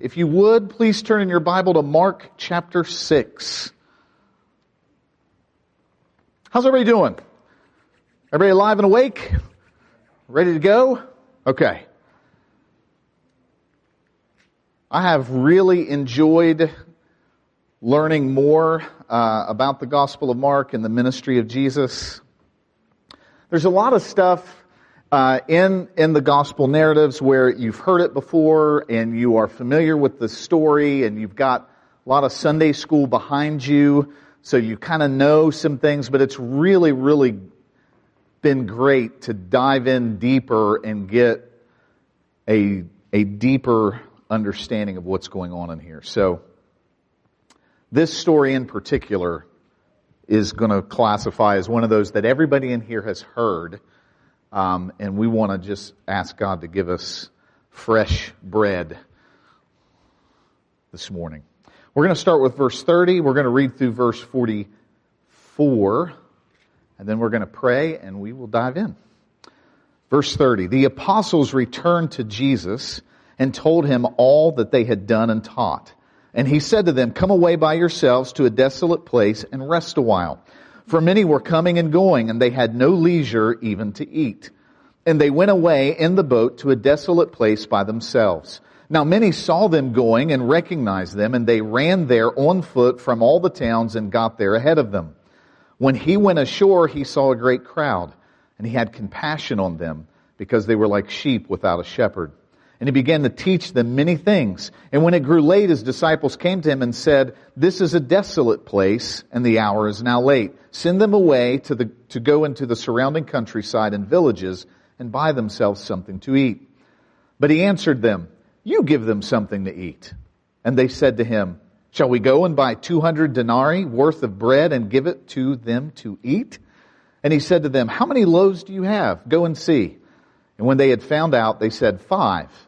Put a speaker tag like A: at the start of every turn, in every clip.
A: If you would, please turn in your Bible to Mark chapter 6. How's everybody doing? Everybody alive and awake? Ready to go? Okay. I have really enjoyed learning more uh, about the Gospel of Mark and the ministry of Jesus. There's a lot of stuff uh, in in the gospel narratives where you've heard it before and you are familiar with the story and you've got a lot of Sunday school behind you, so you kind of know some things. But it's really, really been great to dive in deeper and get a a deeper understanding of what's going on in here. So this story in particular is going to classify as one of those that everybody in here has heard um, and we want to just ask God to give us fresh bread this morning. We're going to start with verse 30. We're going to read through verse 44. And then we're going to pray and we will dive in. Verse 30. The apostles returned to Jesus and told him all that they had done and taught. And he said to them, Come away by yourselves to a desolate place and rest a while. For many were coming and going, and they had no leisure even to eat. And they went away in the boat to a desolate place by themselves. Now many saw them going and recognized them, and they ran there on foot from all the towns and got there ahead of them. When he went ashore, he saw a great crowd, and he had compassion on them, because they were like sheep without a shepherd. And he began to teach them many things. And when it grew late, his disciples came to him and said, This is a desolate place, and the hour is now late. Send them away to, the, to go into the surrounding countryside and villages and buy themselves something to eat. But he answered them, You give them something to eat. And they said to him, Shall we go and buy 200 denarii worth of bread and give it to them to eat? And he said to them, How many loaves do you have? Go and see. And when they had found out, they said, Five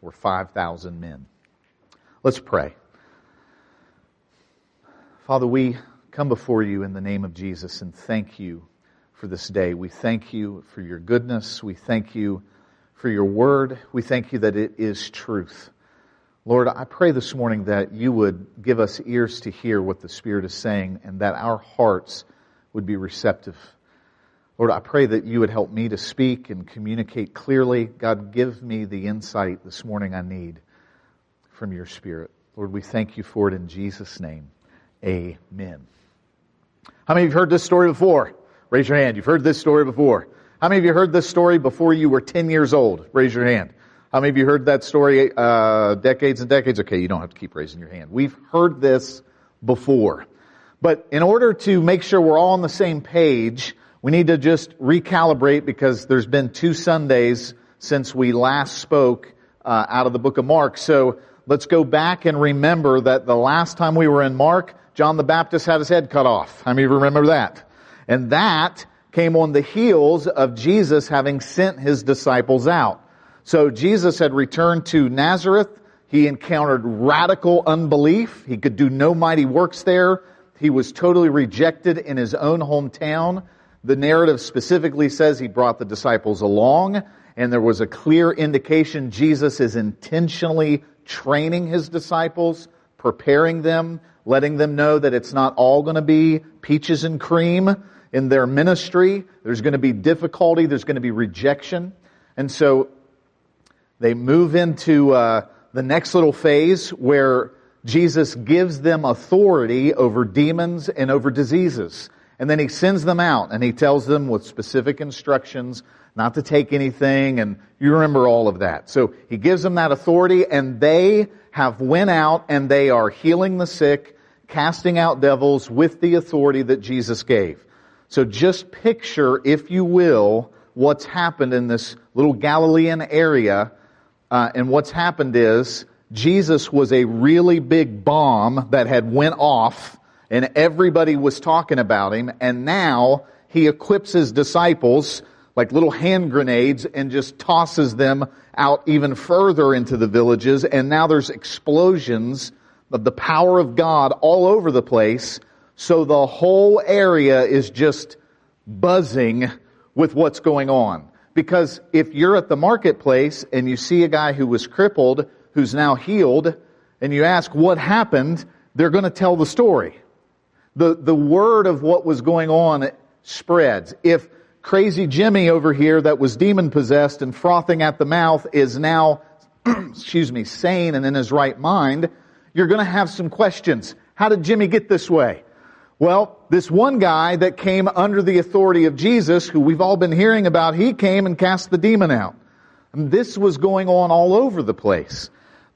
A: were 5,000 men. Let's pray. Father, we come before you in the name of Jesus and thank you for this day. We thank you for your goodness. We thank you for your word. We thank you that it is truth. Lord, I pray this morning that you would give us ears to hear what the Spirit is saying and that our hearts would be receptive Lord, I pray that you would help me to speak and communicate clearly. God, give me the insight this morning I need from your Spirit. Lord, we thank you for it in Jesus' name. Amen. How many of you have heard this story before? Raise your hand. You've heard this story before. How many of you heard this story before you were 10 years old? Raise your hand. How many of you heard that story uh, decades and decades? Okay, you don't have to keep raising your hand. We've heard this before. But in order to make sure we're all on the same page, we need to just recalibrate because there's been two Sundays since we last spoke uh, out of the book of Mark. So let's go back and remember that the last time we were in Mark, John the Baptist had his head cut off. How many of you remember that? And that came on the heels of Jesus having sent his disciples out. So Jesus had returned to Nazareth. He encountered radical unbelief. He could do no mighty works there. He was totally rejected in his own hometown. The narrative specifically says he brought the disciples along, and there was a clear indication Jesus is intentionally training his disciples, preparing them, letting them know that it's not all going to be peaches and cream in their ministry. There's going to be difficulty, there's going to be rejection. And so they move into uh, the next little phase where Jesus gives them authority over demons and over diseases. And then he sends them out and he tells them with specific instructions not to take anything and you remember all of that. So he gives them that authority and they have went out and they are healing the sick, casting out devils with the authority that Jesus gave. So just picture, if you will, what's happened in this little Galilean area. Uh, and what's happened is Jesus was a really big bomb that had went off and everybody was talking about him and now he equips his disciples like little hand grenades and just tosses them out even further into the villages and now there's explosions of the power of God all over the place so the whole area is just buzzing with what's going on. Because if you're at the marketplace and you see a guy who was crippled, who's now healed, and you ask what happened, they're going to tell the story. The, the word of what was going on spreads. If crazy Jimmy over here that was demon possessed and frothing at the mouth is now, excuse me, sane and in his right mind, you're going to have some questions. How did Jimmy get this way? Well, this one guy that came under the authority of Jesus, who we've all been hearing about, he came and cast the demon out. And this was going on all over the place.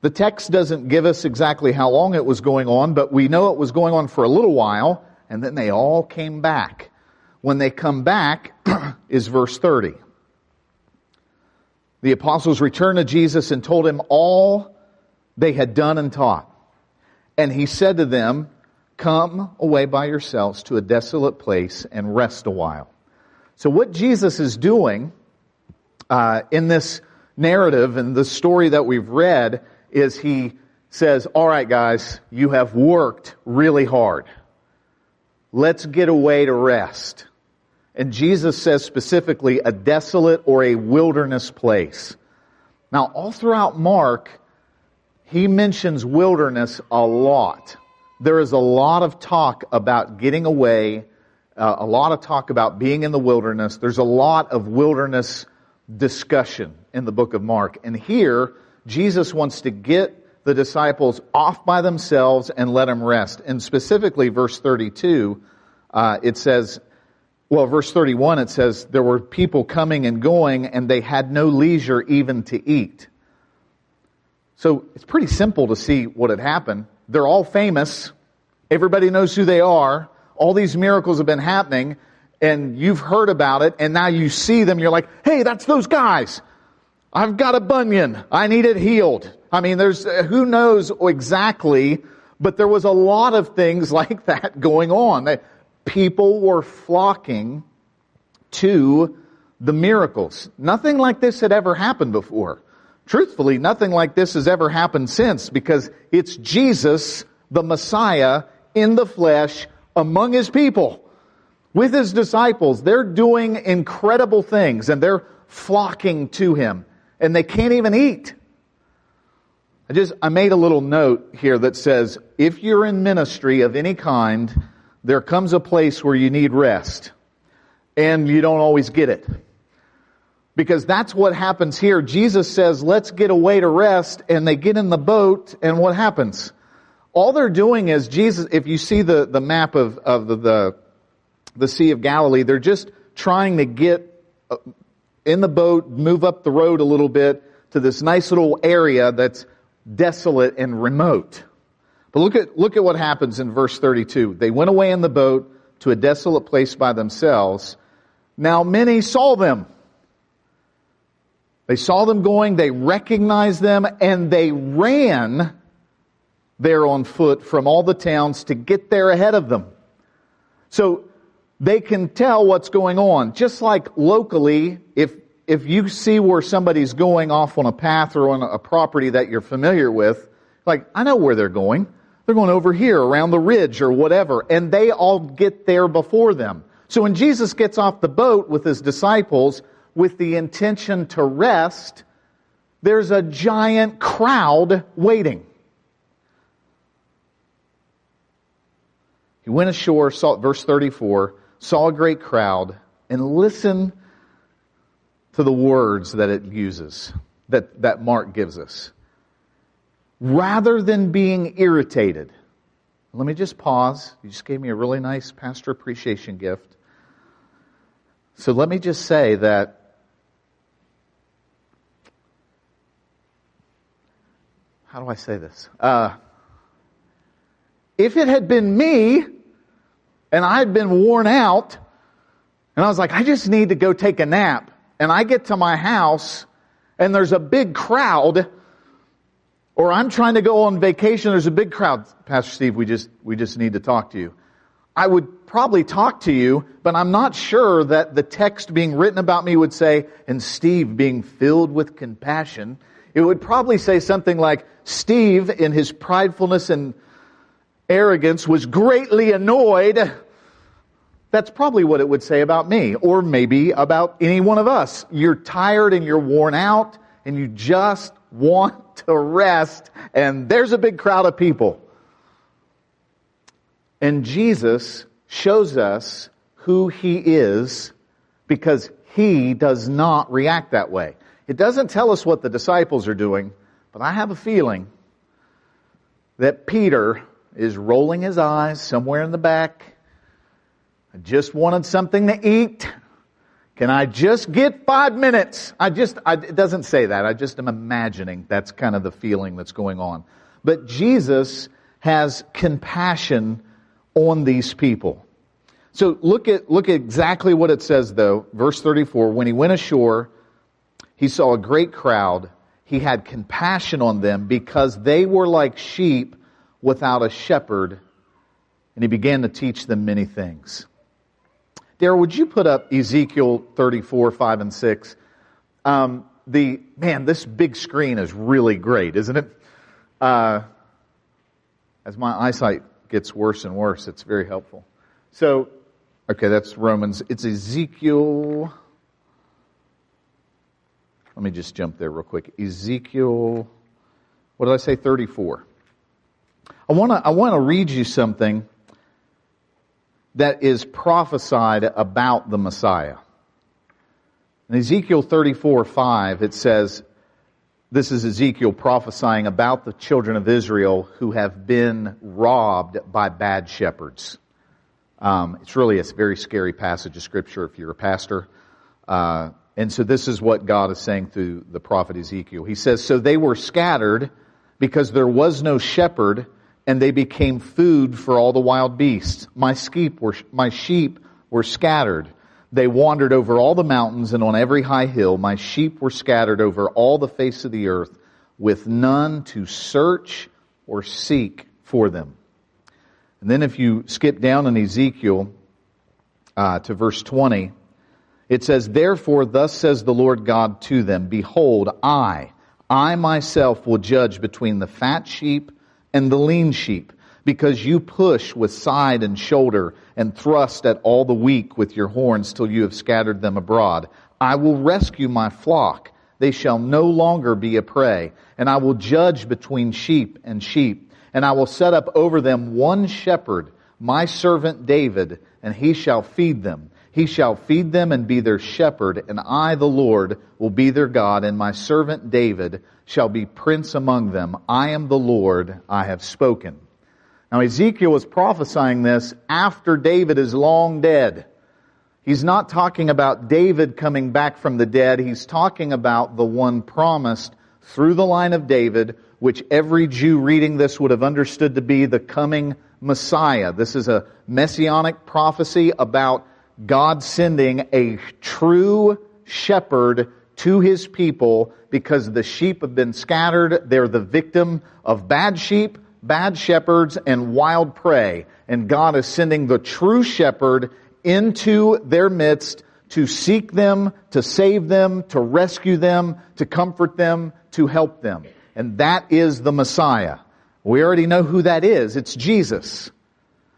A: The text doesn't give us exactly how long it was going on, but we know it was going on for a little while, and then they all came back. When they come back is verse 30. The apostles returned to Jesus and told him all they had done and taught. And he said to them, Come away by yourselves to a desolate place and rest a while. So what Jesus is doing uh, in this narrative and the story that we've read is he says, all right guys, you have worked really hard. Let's get away to rest. And Jesus says specifically a desolate or a wilderness place. Now all throughout Mark, he mentions wilderness a lot there is a lot of talk about getting away, uh, a lot of talk about being in the wilderness. There's a lot of wilderness discussion in the book of Mark. And here, Jesus wants to get the disciples off by themselves and let them rest. And specifically, verse 32, uh, it says, well, verse 31, it says, there were people coming and going and they had no leisure even to eat. So it's pretty simple to see what had happened. They're all famous. Everybody knows who they are. All these miracles have been happening and you've heard about it and now you see them. You're like, hey, that's those guys. I've got a bunion. I need it healed. I mean, there's, uh, who knows exactly, but there was a lot of things like that going on. People were flocking to the miracles. Nothing like this had ever happened before. Truthfully, nothing like this has ever happened since because it's Jesus, the Messiah, in the flesh among his people. With his disciples, they're doing incredible things and they're flocking to him and they can't even eat. I just, I made a little note here that says, if you're in ministry of any kind, there comes a place where you need rest and you don't always get it. Because that's what happens here. Jesus says, let's get away to rest, and they get in the boat, and what happens? All they're doing is Jesus, if you see the, the map of, of the, the, the Sea of Galilee, they're just trying to get uh, in the boat, move up the road a little bit to this nice little area that's desolate and remote. But look at, look at what happens in verse 32. They went away in the boat to a desolate place by themselves. Now many saw them they saw them going, they recognized them, and they ran there on foot from all the towns to get there ahead of them. So they can tell what's going on. Just like locally, if, if you see where somebody's going off on a path or on a property that you're familiar with, like, I know where they're going. They're going over here around the ridge or whatever, and they all get there before them. So when Jesus gets off the boat with his disciples, with the intention to rest, there's a giant crowd waiting. He went ashore, saw, verse 34, saw a great crowd, and listen to the words that it uses, that, that Mark gives us. Rather than being irritated, let me just pause. You just gave me a really nice pastor appreciation gift. So let me just say that how do I say this? Uh, if it had been me and I had been worn out and I was like, I just need to go take a nap and I get to my house and there's a big crowd Or I'm trying to go on vacation, there's a big crowd. Pastor Steve, we just, we just need to talk to you. I would probably talk to you, but I'm not sure that the text being written about me would say, and Steve being filled with compassion. It would probably say something like, Steve, in his pridefulness and arrogance, was greatly annoyed. That's probably what it would say about me, or maybe about any one of us. You're tired and you're worn out, and you just want to rest, and there's a big crowd of people. And Jesus shows us who he is because he does not react that way. It doesn't tell us what the disciples are doing, but I have a feeling that Peter is rolling his eyes somewhere in the back. I just wanted something to eat. Can I just get five minutes? I just, I, it doesn't say that. I just am imagining that's kind of the feeling that's going on. But Jesus has compassion on these people. So look at, look at exactly what it says though. Verse 34, when he went ashore, he saw a great crowd. He had compassion on them because they were like sheep without a shepherd. And he began to teach them many things. Daryl, would you put up Ezekiel 34, 5 and 6? Um, the, man, this big screen is really great, isn't it? Uh, as my eyesight gets worse and worse. It's very helpful. So, okay, that's Romans. It's Ezekiel. Let me just jump there real quick. Ezekiel, what did I say? 34. I want to I want to read you something that is prophesied about the Messiah. In Ezekiel 34, 5, it says, this is Ezekiel prophesying about the children of Israel who have been robbed by bad shepherds. Um, it's really a very scary passage of scripture if you're a pastor. Uh, and so this is what God is saying through the prophet Ezekiel. He says, So they were scattered because there was no shepherd, and they became food for all the wild beasts. My sheep were, my sheep were scattered. They wandered over all the mountains and on every high hill. My sheep were scattered over all the face of the earth with none to search or seek for them. And then if you skip down in Ezekiel uh, to verse 20, it says, Therefore, thus says the Lord God to them, Behold, I, I myself will judge between the fat sheep and the lean sheep because you push with side and shoulder and thrust at all the weak with your horns till you have scattered them abroad. I will rescue my flock. They shall no longer be a prey. And I will judge between sheep and sheep. And I will set up over them one shepherd, my servant David, and he shall feed them. He shall feed them and be their shepherd, and I, the Lord, will be their God, and my servant David shall be prince among them. I am the Lord, I have spoken. Now Ezekiel was prophesying this after David is long dead. He's not talking about David coming back from the dead. He's talking about the one promised through the line of David, which every Jew reading this would have understood to be the coming Messiah. This is a messianic prophecy about God sending a true shepherd to his people because the sheep have been scattered. They're the victim of bad sheep bad shepherds and wild prey. And God is sending the true shepherd into their midst to seek them, to save them, to rescue them, to comfort them, to help them. And that is the Messiah. We already know who that is. It's Jesus.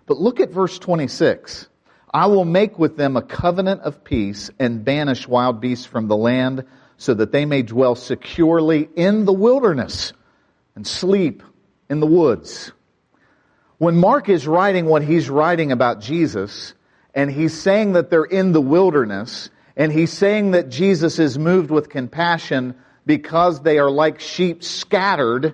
A: But look at verse 26. I will make with them a covenant of peace and banish wild beasts from the land so that they may dwell securely in the wilderness and sleep in the woods. When Mark is writing what he's writing about Jesus, and he's saying that they're in the wilderness, and he's saying that Jesus is moved with compassion because they are like sheep scattered,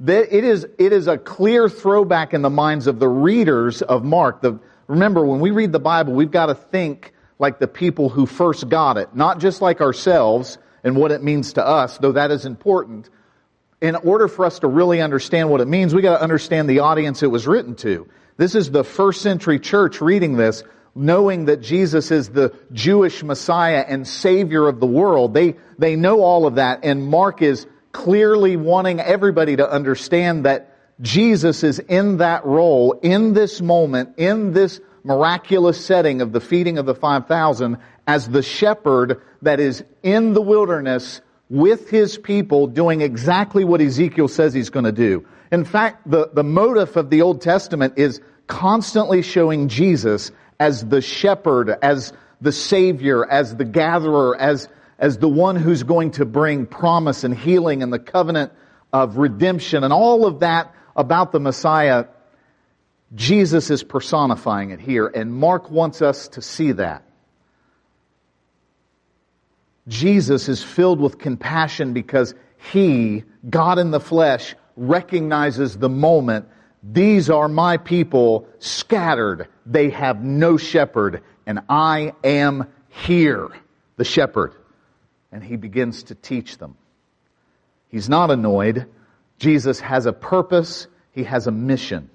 A: it is, it is a clear throwback in the minds of the readers of Mark. The, remember, when we read the Bible, we've got to think like the people who first got it, not just like ourselves and what it means to us, though that is important, in order for us to really understand what it means, we got to understand the audience it was written to. This is the first century church reading this, knowing that Jesus is the Jewish Messiah and Savior of the world. They, they know all of that, and Mark is clearly wanting everybody to understand that Jesus is in that role, in this moment, in this miraculous setting of the feeding of the 5,000 as the shepherd that is in the wilderness with his people doing exactly what Ezekiel says he's going to do. In fact, the, the motive of the Old Testament is constantly showing Jesus as the shepherd, as the savior, as the gatherer, as, as the one who's going to bring promise and healing and the covenant of redemption and all of that about the Messiah. Jesus is personifying it here, and Mark wants us to see that. Jesus is filled with compassion because he, God in the flesh, recognizes the moment these are my people scattered. They have no shepherd, and I am here, the shepherd. And he begins to teach them. He's not annoyed. Jesus has a purpose, he has a mission.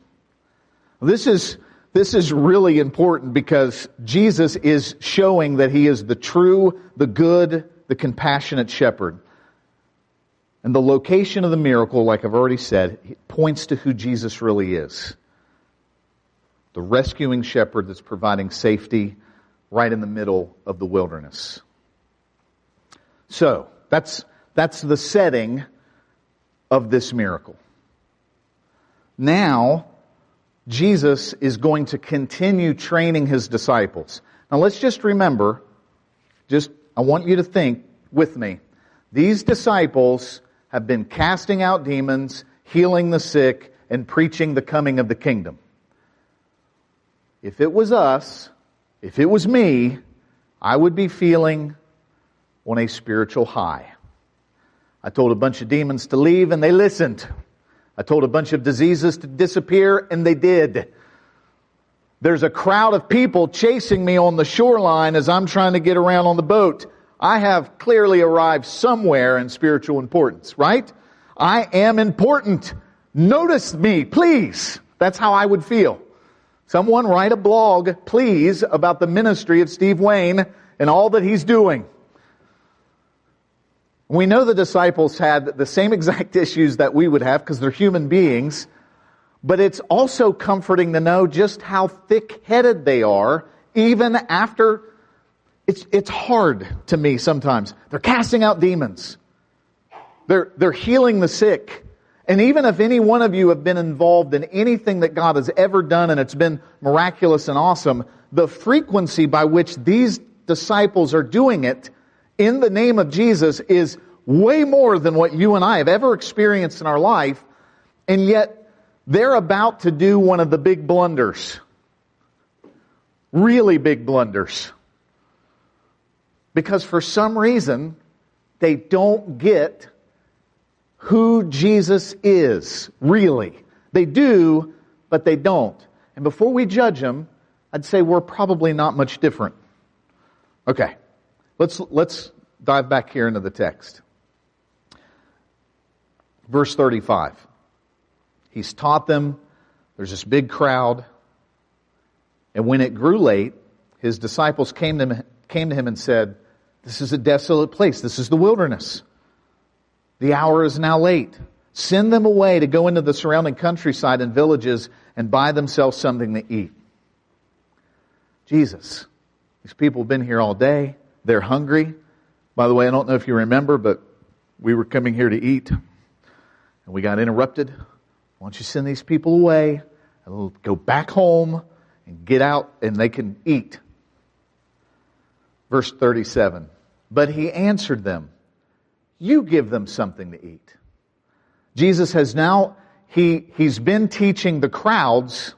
A: This is, this is really important because Jesus is showing that he is the true, the good, the compassionate shepherd. And the location of the miracle, like I've already said, points to who Jesus really is. The rescuing shepherd that's providing safety right in the middle of the wilderness. So, that's, that's the setting of this miracle. Now, Jesus is going to continue training his disciples. Now let's just remember, just, I want you to think with me. These disciples have been casting out demons, healing the sick, and preaching the coming of the kingdom. If it was us, if it was me, I would be feeling on a spiritual high. I told a bunch of demons to leave and they listened. I told a bunch of diseases to disappear and they did. There's a crowd of people chasing me on the shoreline as I'm trying to get around on the boat. I have clearly arrived somewhere in spiritual importance, right? I am important. Notice me, please. That's how I would feel. Someone write a blog, please, about the ministry of Steve Wayne and all that he's doing. We know the disciples had the same exact issues that we would have because they're human beings, but it's also comforting to know just how thick-headed they are even after it's, it's hard to me sometimes. They're casting out demons. They're, they're healing the sick. And even if any one of you have been involved in anything that God has ever done and it's been miraculous and awesome, the frequency by which these disciples are doing it in the name of Jesus is way more than what you and I have ever experienced in our life. And yet they're about to do one of the big blunders. Really big blunders. Because for some reason, they don't get who Jesus is, really. They do, but they don't. And before we judge them, I'd say we're probably not much different. Okay. Let's, let's dive back here into the text. Verse 35. He's taught them. There's this big crowd. And when it grew late, his disciples came to him, came to him and said, this is a desolate place. This is the wilderness. The hour is now late. Send them away to go into the surrounding countryside and villages and buy themselves something to eat. Jesus, these people have been here all day. They're hungry. By the way, I don't know if you remember, but we were coming here to eat and we got interrupted. Why don't you send these people away and go back home and get out and they can eat? Verse 37. But he answered them, You give them something to eat. Jesus has now, he, he's been teaching the crowds,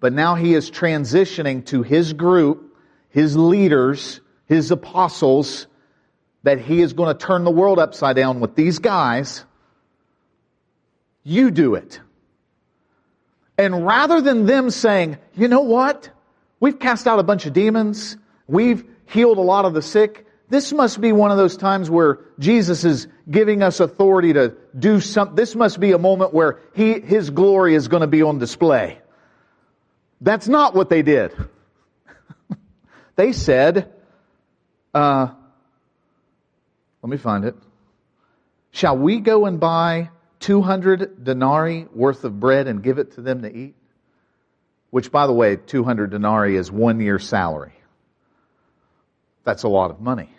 A: but now he is transitioning to his group, his leaders, his apostles, that he is going to turn the world upside down with these guys. You do it. And rather than them saying, you know what? We've cast out a bunch of demons. We've healed a lot of the sick. This must be one of those times where Jesus is giving us authority to do something. This must be a moment where he, His glory is going to be on display. That's not what they did. they said, uh, let me find it. Shall we go and buy 200 denarii worth of bread and give it to them to eat? Which, by the way, 200 denarii is one year's salary. That's a lot of money.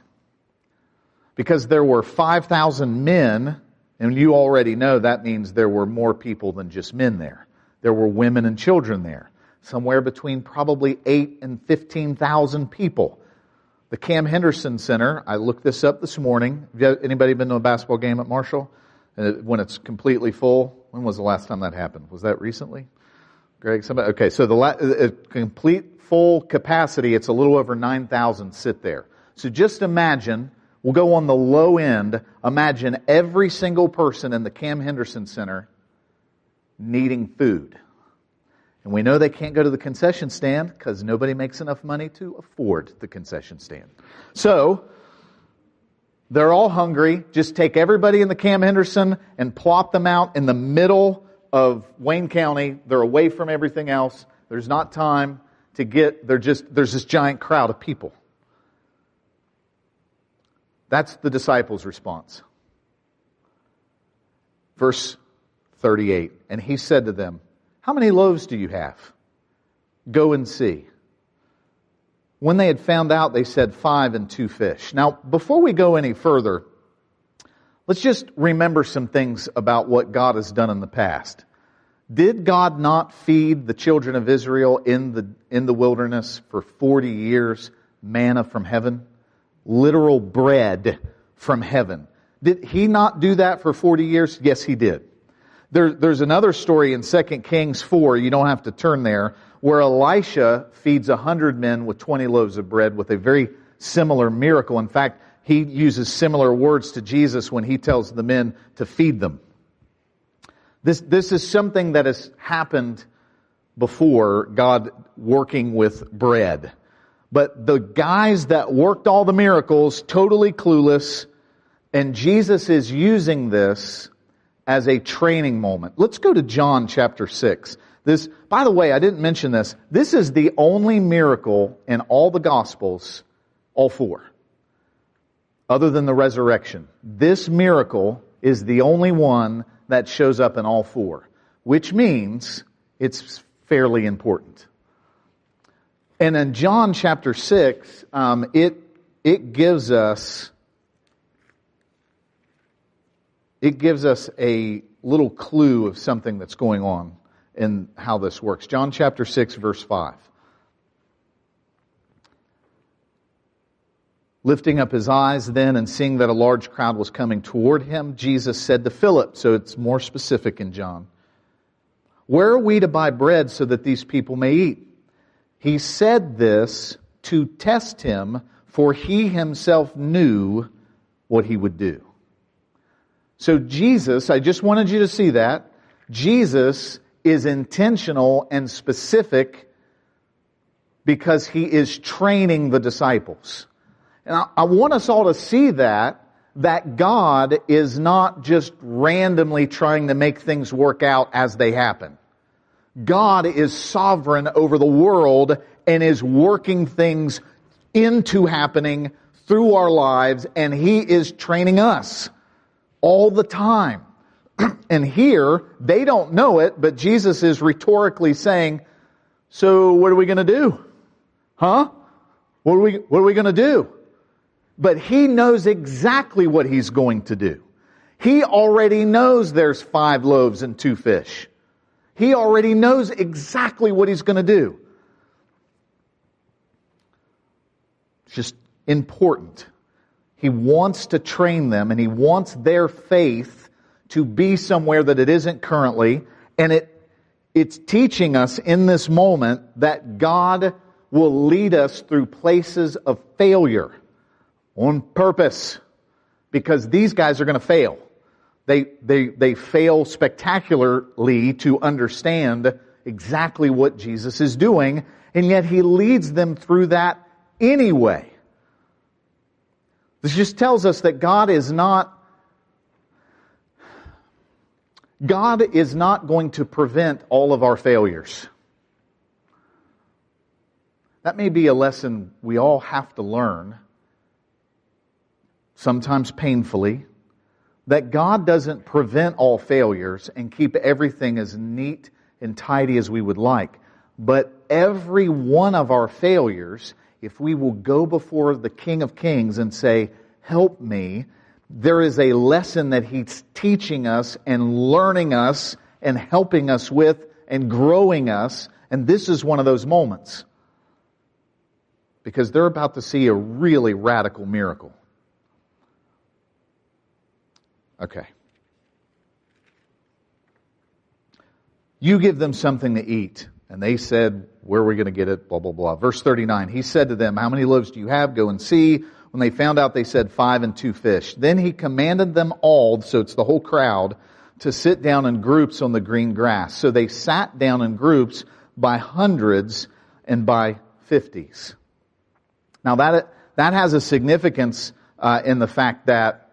A: Because there were 5,000 men, and you already know that means there were more people than just men there. There were women and children there. Somewhere between probably 8 and 15,000 people. The Cam Henderson Center, I looked this up this morning. Anybody been to a basketball game at Marshall? When it's completely full? When was the last time that happened? Was that recently? Greg, somebody? Okay, so the la- uh, complete full capacity, it's a little over 9,000 sit there. So just imagine, we'll go on the low end, imagine every single person in the Cam Henderson Center needing food. And we know they can't go to the concession stand because nobody makes enough money to afford the concession stand. So, they're all hungry. Just take everybody in the Cam Henderson and plop them out in the middle of Wayne County. They're away from everything else. There's not time to get, they're just, there's this giant crowd of people. That's the disciples' response. Verse 38. And he said to them, How many loaves do you have? Go and see. When they had found out, they said, Five and two fish. Now, before we go any further, let's just remember some things about what God has done in the past. Did God not feed the children of Israel in the, in the wilderness for 40 years manna from heaven? Literal bread from heaven. Did he not do that for 40 years? Yes, he did. There, there's another story in 2 Kings 4, you don't have to turn there, where Elisha feeds 100 men with 20 loaves of bread with a very similar miracle. In fact, he uses similar words to Jesus when he tells the men to feed them. This, this is something that has happened before God working with bread. But the guys that worked all the miracles, totally clueless, and Jesus is using this as a training moment. Let's go to John chapter 6. This, by the way, I didn't mention this. This is the only miracle in all the Gospels, all four, other than the resurrection. This miracle is the only one that shows up in all four, which means it's fairly important. And in John chapter 6, um, it, it gives us it gives us a little clue of something that's going on in how this works. John chapter 6 verse 5. Lifting up his eyes then and seeing that a large crowd was coming toward him, Jesus said to Philip, so it's more specific in John, Where are we to buy bread so that these people may eat? He said this to test him, for he himself knew what he would do. So Jesus, I just wanted you to see that, Jesus is intentional and specific because he is training the disciples. And I, I want us all to see that, that God is not just randomly trying to make things work out as they happen. God is sovereign over the world and is working things into happening through our lives and He is training us all the time. and here, they don't know it, but Jesus is rhetorically saying, so what are we going to do? Huh? What are we, what are we going to do? but he knows exactly what he's going to do. He already knows there's five loaves and two fish. He already knows exactly what he's going to do. It's just important. He wants to train them and he wants their faith to be somewhere that it isn't currently. And it, it's teaching us in this moment that God will lead us through places of failure on purpose because these guys are going to fail. They, they, they fail spectacularly to understand exactly what Jesus is doing, and yet he leads them through that anyway. This just tells us that God is not God is not going to prevent all of our failures. That may be a lesson we all have to learn sometimes painfully, that God doesn't prevent all failures and keep everything as neat and tidy as we would like. But every one of our failures, if we will go before the King of Kings and say, Help me, there is a lesson that He's teaching us and learning us and helping us with and growing us. And this is one of those moments. Because they're about to see a really radical miracle. Okay. You give them something to eat. And they said, Where are we going to get it? Blah, blah, blah. Verse 39 He said to them, How many loaves do you have? Go and see. When they found out, they said, Five and two fish. Then he commanded them all, so it's the whole crowd, to sit down in groups on the green grass. So they sat down in groups by hundreds and by fifties. Now that, that has a significance uh, in the fact that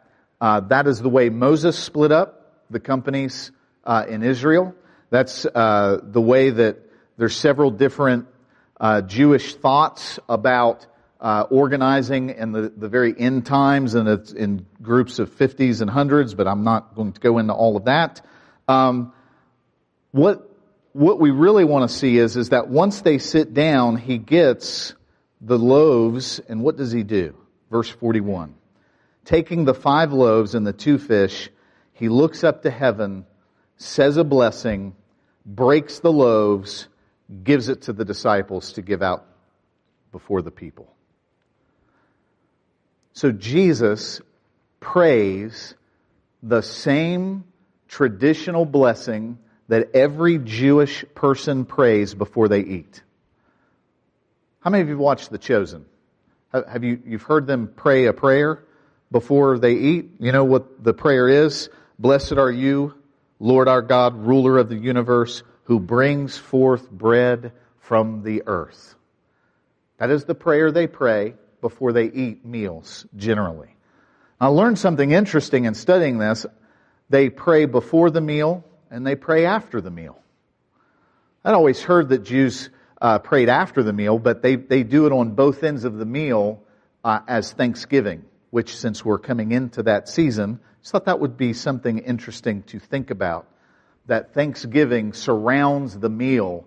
A: uh, that is the way Moses split up the companies uh, in Israel. That's uh, the way that there's several different uh, Jewish thoughts about uh, organizing in the, the very end times, and it's in groups of 50s and hundreds, but I'm not going to go into all of that. Um, what what we really want to see is is that once they sit down, he gets the loaves, and what does he do? Verse 41 taking the five loaves and the two fish, he looks up to heaven, says a blessing, breaks the loaves, gives it to the disciples to give out before the people. So Jesus prays the same traditional blessing that every Jewish person prays before they eat. How many of you have watched The Chosen? Have you you've heard them pray a prayer? before they eat. You know what the prayer is? Blessed are you, Lord our God, ruler of the universe, who brings forth bread from the earth. That is the prayer they pray before they eat meals, generally. I learned something interesting in studying this. They pray before the meal and they pray after the meal. I'd always heard that Jews uh, prayed after the meal, but they, they do it on both ends of the meal uh, as thanksgiving which since we're coming into that season, just thought that would be something interesting to think about. That Thanksgiving surrounds the meal,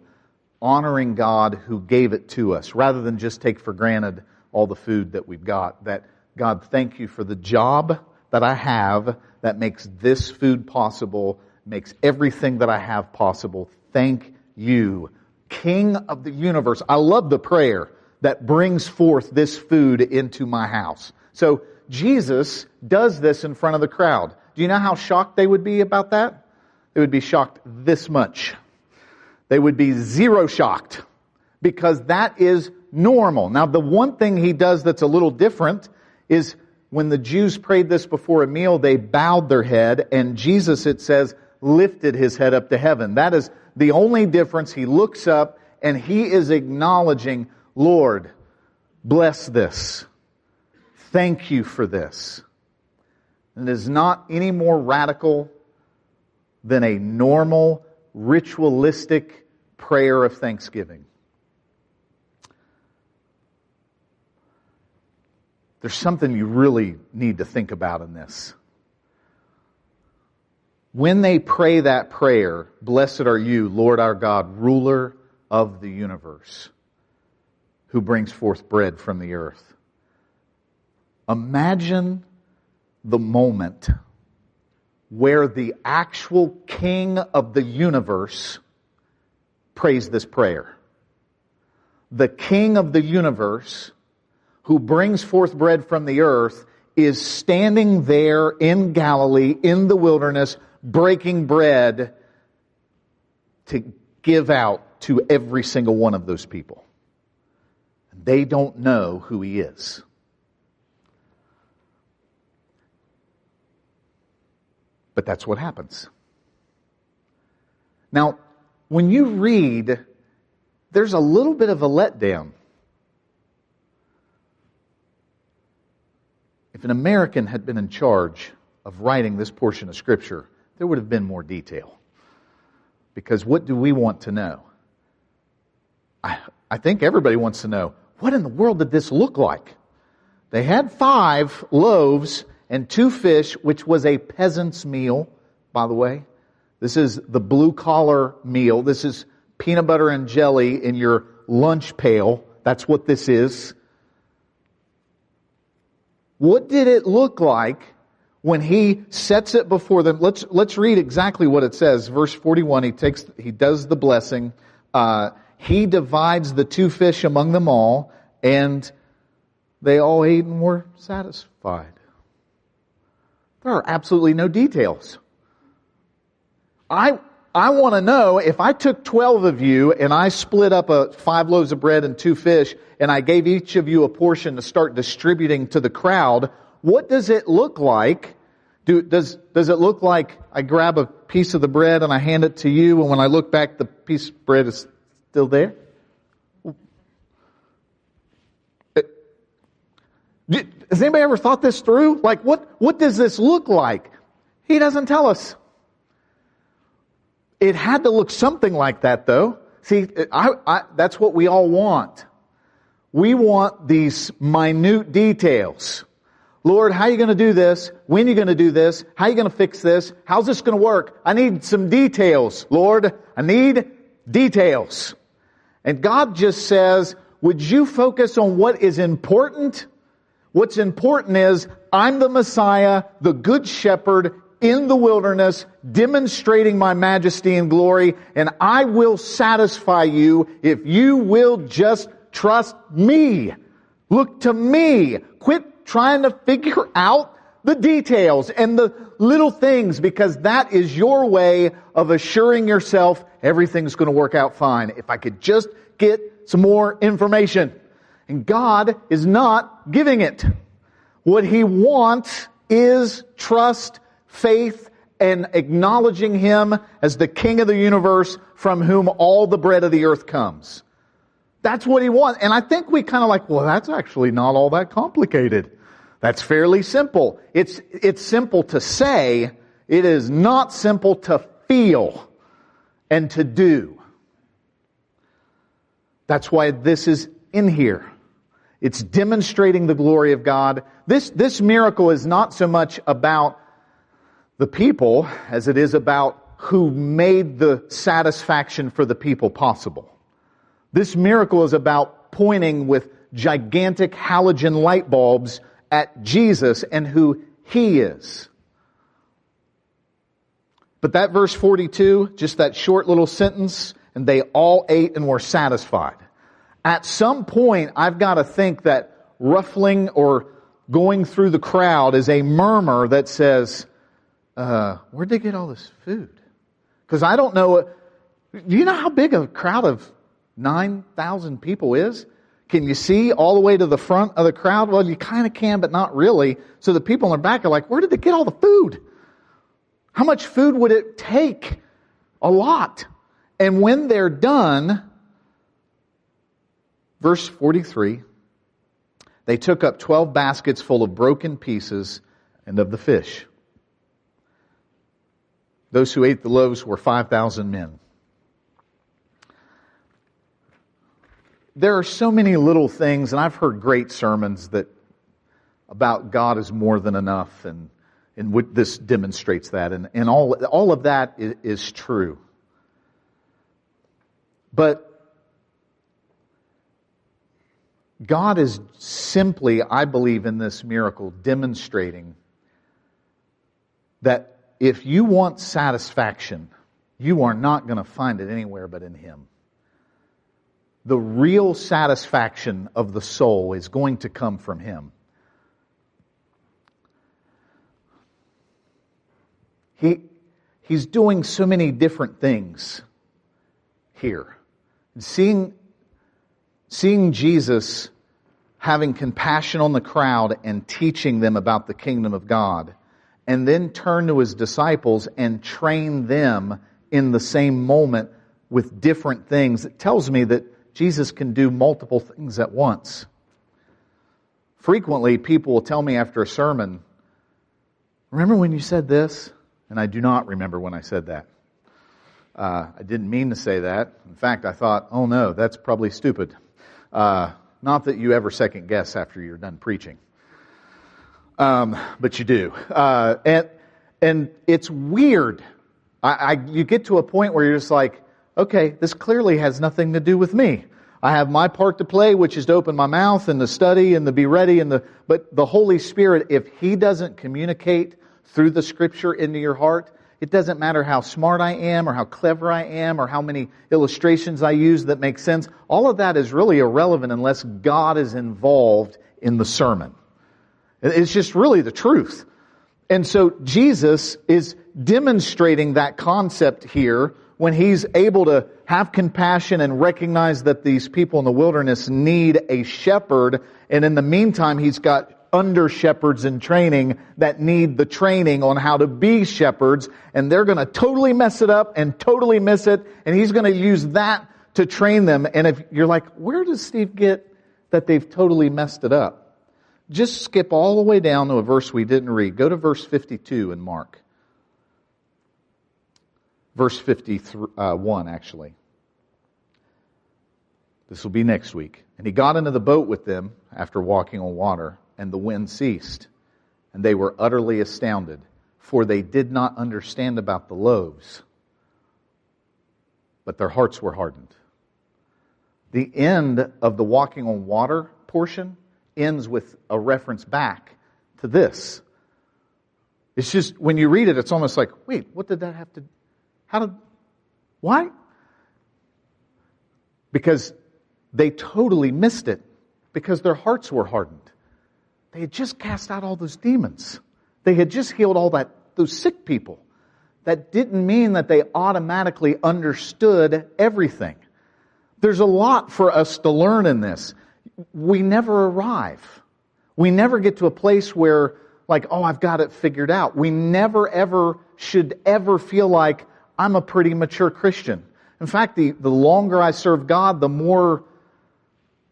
A: honoring God who gave it to us, rather than just take for granted all the food that we've got. That God, thank you for the job that I have that makes this food possible, makes everything that I have possible. Thank you, King of the universe. I love the prayer that brings forth this food into my house. So Jesus does this in front of the crowd. Do you know how shocked they would be about that? They would be shocked this much. They would be zero shocked because that is normal. Now, the one thing he does that's a little different is when the Jews prayed this before a meal, they bowed their head, and Jesus, it says, lifted his head up to heaven. That is the only difference. He looks up and he is acknowledging, Lord, bless this. Thank you for this. And it is not any more radical than a normal, ritualistic prayer of thanksgiving. There's something you really need to think about in this. When they pray that prayer, blessed are you, Lord our God, ruler of the universe, who brings forth bread from the earth. Imagine the moment where the actual king of the universe prays this prayer. The king of the universe who brings forth bread from the earth is standing there in Galilee, in the wilderness, breaking bread to give out to every single one of those people. They don't know who he is. But that's what happens. Now, when you read, there's a little bit of a letdown. If an American had been in charge of writing this portion of Scripture, there would have been more detail. Because what do we want to know? I, I think everybody wants to know what in the world did this look like? They had five loaves and two fish, which was a peasant's meal, by the way. This is the blue collar meal. This is peanut butter and jelly in your lunch pail. That's what this is. What did it look like when he sets it before them? Let's, let's read exactly what it says. Verse 41, he takes, he does the blessing. Uh, he divides the two fish among them all, and they all ate and were satisfied. There are absolutely no details. I, I want to know if I took 12 of you and I split up a five loaves of bread and two fish and I gave each of you a portion to start distributing to the crowd, what does it look like? Do, does, does it look like I grab a piece of the bread and I hand it to you and when I look back the piece of bread is still there? Has anybody ever thought this through? Like, what, what does this look like? He doesn't tell us. It had to look something like that, though. See, I, I, that's what we all want. We want these minute details. Lord, how are you going to do this? When are you going to do this? How are you going to fix this? How's this going to work? I need some details. Lord, I need details. And God just says, would you focus on what is important? What's important is I'm the Messiah, the good shepherd in the wilderness, demonstrating my majesty and glory, and I will satisfy you if you will just trust me. Look to me. Quit trying to figure out the details and the little things because that is your way of assuring yourself everything's going to work out fine. If I could just get some more information. And God is not giving it. What He wants is trust, faith, and acknowledging Him as the King of the universe from whom all the bread of the earth comes. That's what He wants. And I think we kind of like, well, that's actually not all that complicated. That's fairly simple. It's, it's simple to say. It is not simple to feel and to do. That's why this is in here. It's demonstrating the glory of God. This, this miracle is not so much about the people as it is about who made the satisfaction for the people possible. This miracle is about pointing with gigantic halogen light bulbs at Jesus and who he is. But that verse 42, just that short little sentence, and they all ate and were satisfied. At some point, I've got to think that ruffling or going through the crowd is a murmur that says, uh, where'd they get all this food? Because I don't know. Do you know how big a crowd of 9,000 people is? Can you see all the way to the front of the crowd? Well, you kind of can, but not really. So the people in the back are like, where did they get all the food? How much food would it take? A lot. And when they're done, verse 43, they took up 12 baskets full of broken pieces and of the fish. Those who ate the loaves were 5,000 men. There are so many little things, and I've heard great sermons that about God is more than enough, and, and this demonstrates that, and, and all, all of that is, is true. But God is simply, I believe, in this miracle, demonstrating that if you want satisfaction, you are not going to find it anywhere but in Him. The real satisfaction of the soul is going to come from Him. He, he's doing so many different things here. Seeing, seeing Jesus having compassion on the crowd and teaching them about the kingdom of God and then turn to his disciples and train them in the same moment with different things. It tells me that Jesus can do multiple things at once. Frequently, people will tell me after a sermon, Remember when you said this? And I do not remember when I said that. Uh, I didn't mean to say that. In fact, I thought, oh no, that's probably stupid. Uh, not that you ever second guess after you're done preaching. Um, but you do. Uh, and, and it's weird. I, I, you get to a point where you're just like, okay, this clearly has nothing to do with me. I have my part to play, which is to open my mouth and to study and to be ready and the, but the Holy Spirit, if He doesn't communicate through the scripture into your heart, it doesn't matter how smart I am or how clever I am or how many illustrations I use that make sense. All of that is really irrelevant unless God is involved in the sermon. It's just really the truth. And so Jesus is demonstrating that concept here when he's able to have compassion and recognize that these people in the wilderness need a shepherd. And in the meantime, he's got under shepherds in training that need the training on how to be shepherds. And they're going to totally mess it up and totally miss it. And he's going to use that to train them. And if you're like, where does Steve get that they've totally messed it up? Just skip all the way down to a verse we didn't read. Go to verse 52 in Mark verse 51, uh, actually. This will be next week. And he got into the boat with them after walking on water, and the wind ceased. And they were utterly astounded, for they did not understand about the loaves, but their hearts were hardened. The end of the walking on water portion ends with a reference back to this. It's just, when you read it, it's almost like, wait, what did that have to how did, why? Because they totally missed it because their hearts were hardened. They had just cast out all those demons. They had just healed all that, those sick people. That didn't mean that they automatically understood everything. There's a lot for us to learn in this. We never arrive. We never get to a place where, like, oh, I've got it figured out. We never ever should ever feel like, I'm a pretty mature Christian. In fact, the, the longer I serve God, the more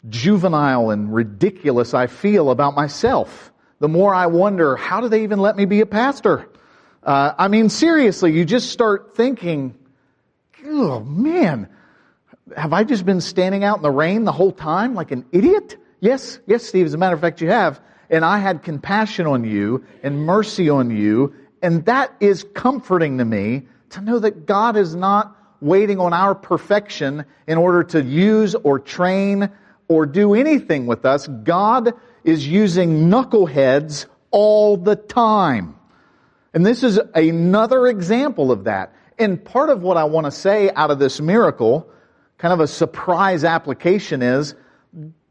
A: juvenile and ridiculous I feel about myself. The more I wonder, how do they even let me be a pastor? Uh, I mean, seriously, you just start thinking, oh man, have I just been standing out in the rain the whole time like an idiot? Yes, yes, Steve, as a matter of fact, you have. And I had compassion on you and mercy on you, and that is comforting to me to know that God is not waiting on our perfection in order to use or train or do anything with us. God is using knuckleheads all the time. And this is another example of that. And part of what I want to say out of this miracle, kind of a surprise application is,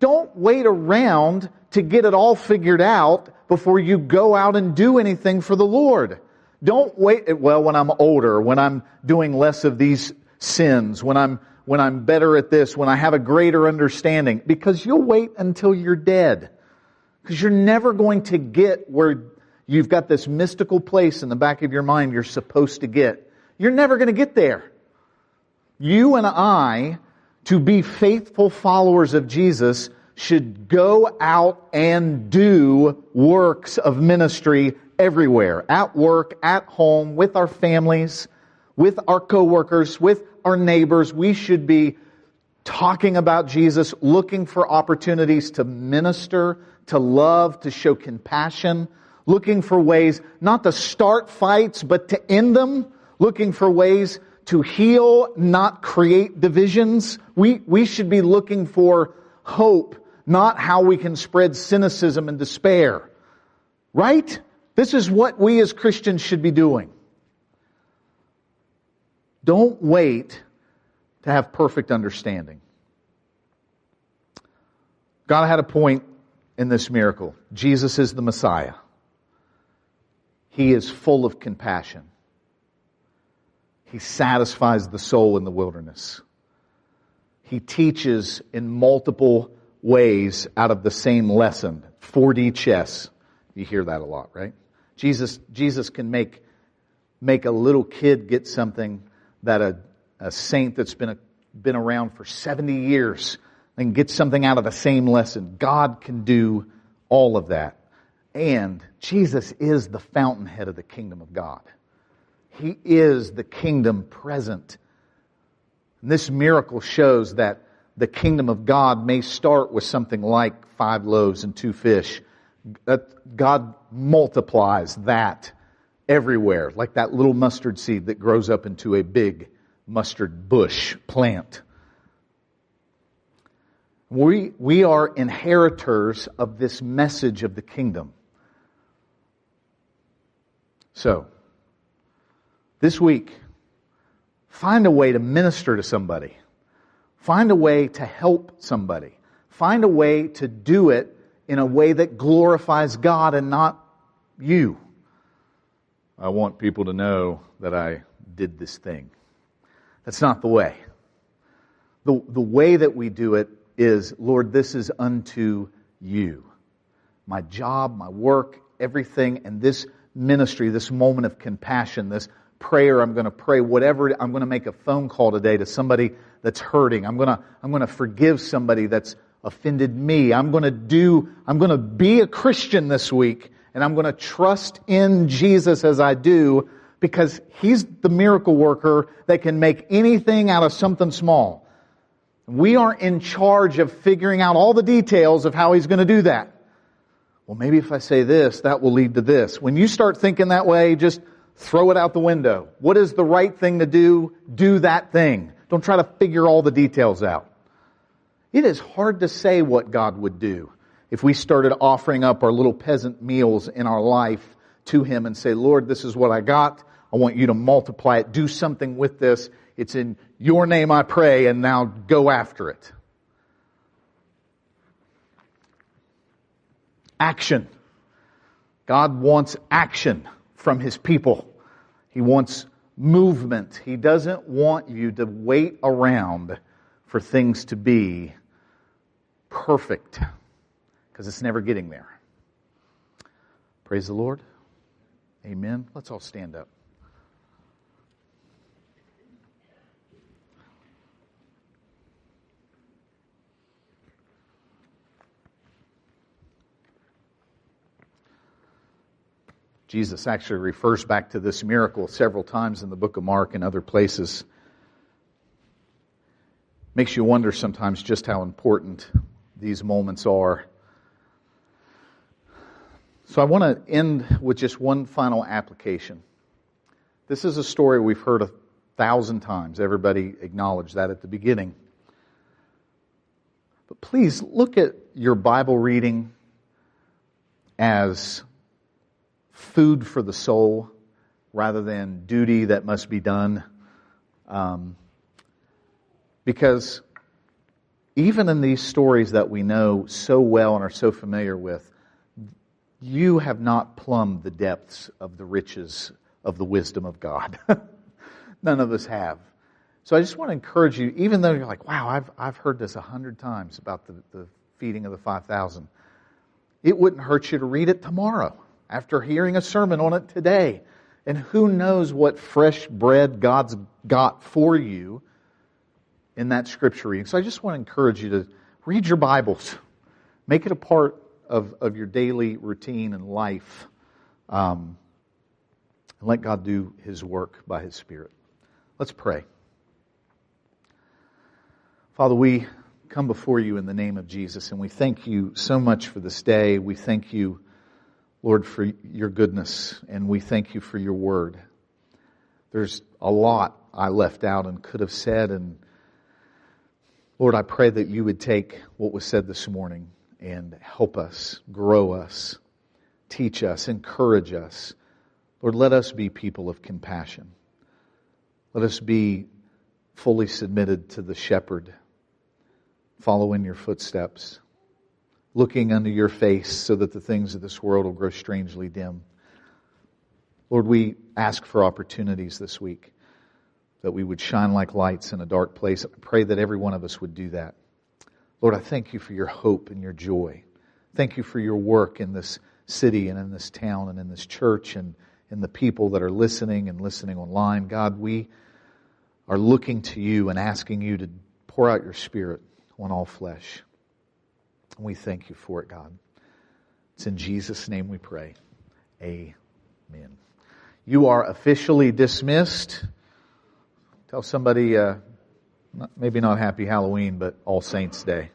A: don't wait around to get it all figured out before you go out and do anything for the Lord. Don't wait, well, when I'm older, when I'm doing less of these sins, when I'm, when I'm better at this, when I have a greater understanding, because you'll wait until you're dead. Because you're never going to get where you've got this mystical place in the back of your mind you're supposed to get. You're never going to get there. You and I, to be faithful followers of Jesus, should go out and do works of ministry everywhere, at work, at home, with our families, with our coworkers, with our neighbors. We should be talking about Jesus, looking for opportunities to minister, to love, to show compassion, looking for ways not to start fights, but to end them, looking for ways to heal, not create divisions. We, we should be looking for hope, not how we can spread cynicism and despair. Right? This is what we as Christians should be doing. Don't wait to have perfect understanding. God had a point in this miracle. Jesus is the Messiah. He is full of compassion. He satisfies the soul in the wilderness. He teaches in multiple ways out of the same lesson. 4D chess. You hear that a lot, right? Jesus, Jesus can make, make a little kid get something that a, a saint that's been, a, been around for 70 years and get something out of the same lesson. God can do all of that. And Jesus is the fountainhead of the kingdom of God. He is the kingdom present. And this miracle shows that the kingdom of God may start with something like five loaves and two fish, God multiplies that everywhere, like that little mustard seed that grows up into a big mustard bush plant. We, we are inheritors of this message of the kingdom. So, this week, find a way to minister to somebody. Find a way to help somebody. Find a way to do it in a way that glorifies God and not you. I want people to know that I did this thing. That's not the way. The, the way that we do it is, Lord, this is unto you. My job, my work, everything, and this ministry, this moment of compassion, this prayer I'm going to pray, whatever, I'm going to make a phone call today to somebody that's hurting. I'm going to, I'm going to forgive somebody that's offended me. I'm going to do, I'm going to be a Christian this week and I'm going to trust in Jesus as I do because He's the miracle worker that can make anything out of something small. We aren't in charge of figuring out all the details of how He's going to do that. Well, maybe if I say this, that will lead to this. When you start thinking that way, just throw it out the window. What is the right thing to do? Do that thing. Don't try to figure all the details out. It is hard to say what God would do if we started offering up our little peasant meals in our life to Him and say, Lord, this is what I got. I want you to multiply it. Do something with this. It's in your name I pray and now go after it. Action. God wants action from His people. He wants movement. He doesn't want you to wait around for things to be perfect because it's never getting there. Praise the Lord. Amen. Let's all stand up. Jesus actually refers back to this miracle several times in the book of Mark and other places. Makes you wonder sometimes just how important these moments are. So I want to end with just one final application. This is a story we've heard a thousand times. Everybody acknowledged that at the beginning. But please look at your Bible reading as food for the soul rather than duty that must be done. Um, because even in these stories that we know so well and are so familiar with, you have not plumbed the depths of the riches of the wisdom of God. None of us have. So I just want to encourage you, even though you're like, wow, I've, I've heard this a hundred times about the, the feeding of the 5,000, it wouldn't hurt you to read it tomorrow after hearing a sermon on it today. And who knows what fresh bread God's got for you in that scripture reading. So I just want to encourage you to read your Bibles. Make it a part of, of your daily routine and life. Um, and let God do His work by His Spirit. Let's pray. Father, we come before you in the name of Jesus, and we thank you so much for this day. We thank you Lord, for your goodness, and we thank you for your word. There's a lot I left out and could have said, and Lord, I pray that you would take what was said this morning and help us, grow us, teach us, encourage us. Lord, let us be people of compassion. Let us be fully submitted to the shepherd, follow in your footsteps looking unto your face so that the things of this world will grow strangely dim. Lord, we ask for opportunities this week that we would shine like lights in a dark place. I pray that every one of us would do that. Lord, I thank you for your hope and your joy. Thank you for your work in this city and in this town and in this church and in the people that are listening and listening online. God, we are looking to you and asking you to pour out your spirit on all flesh. And we thank you for it, God. It's in Jesus' name we pray. Amen. You are officially dismissed. Tell somebody, uh, maybe not Happy Halloween, but All Saints Day.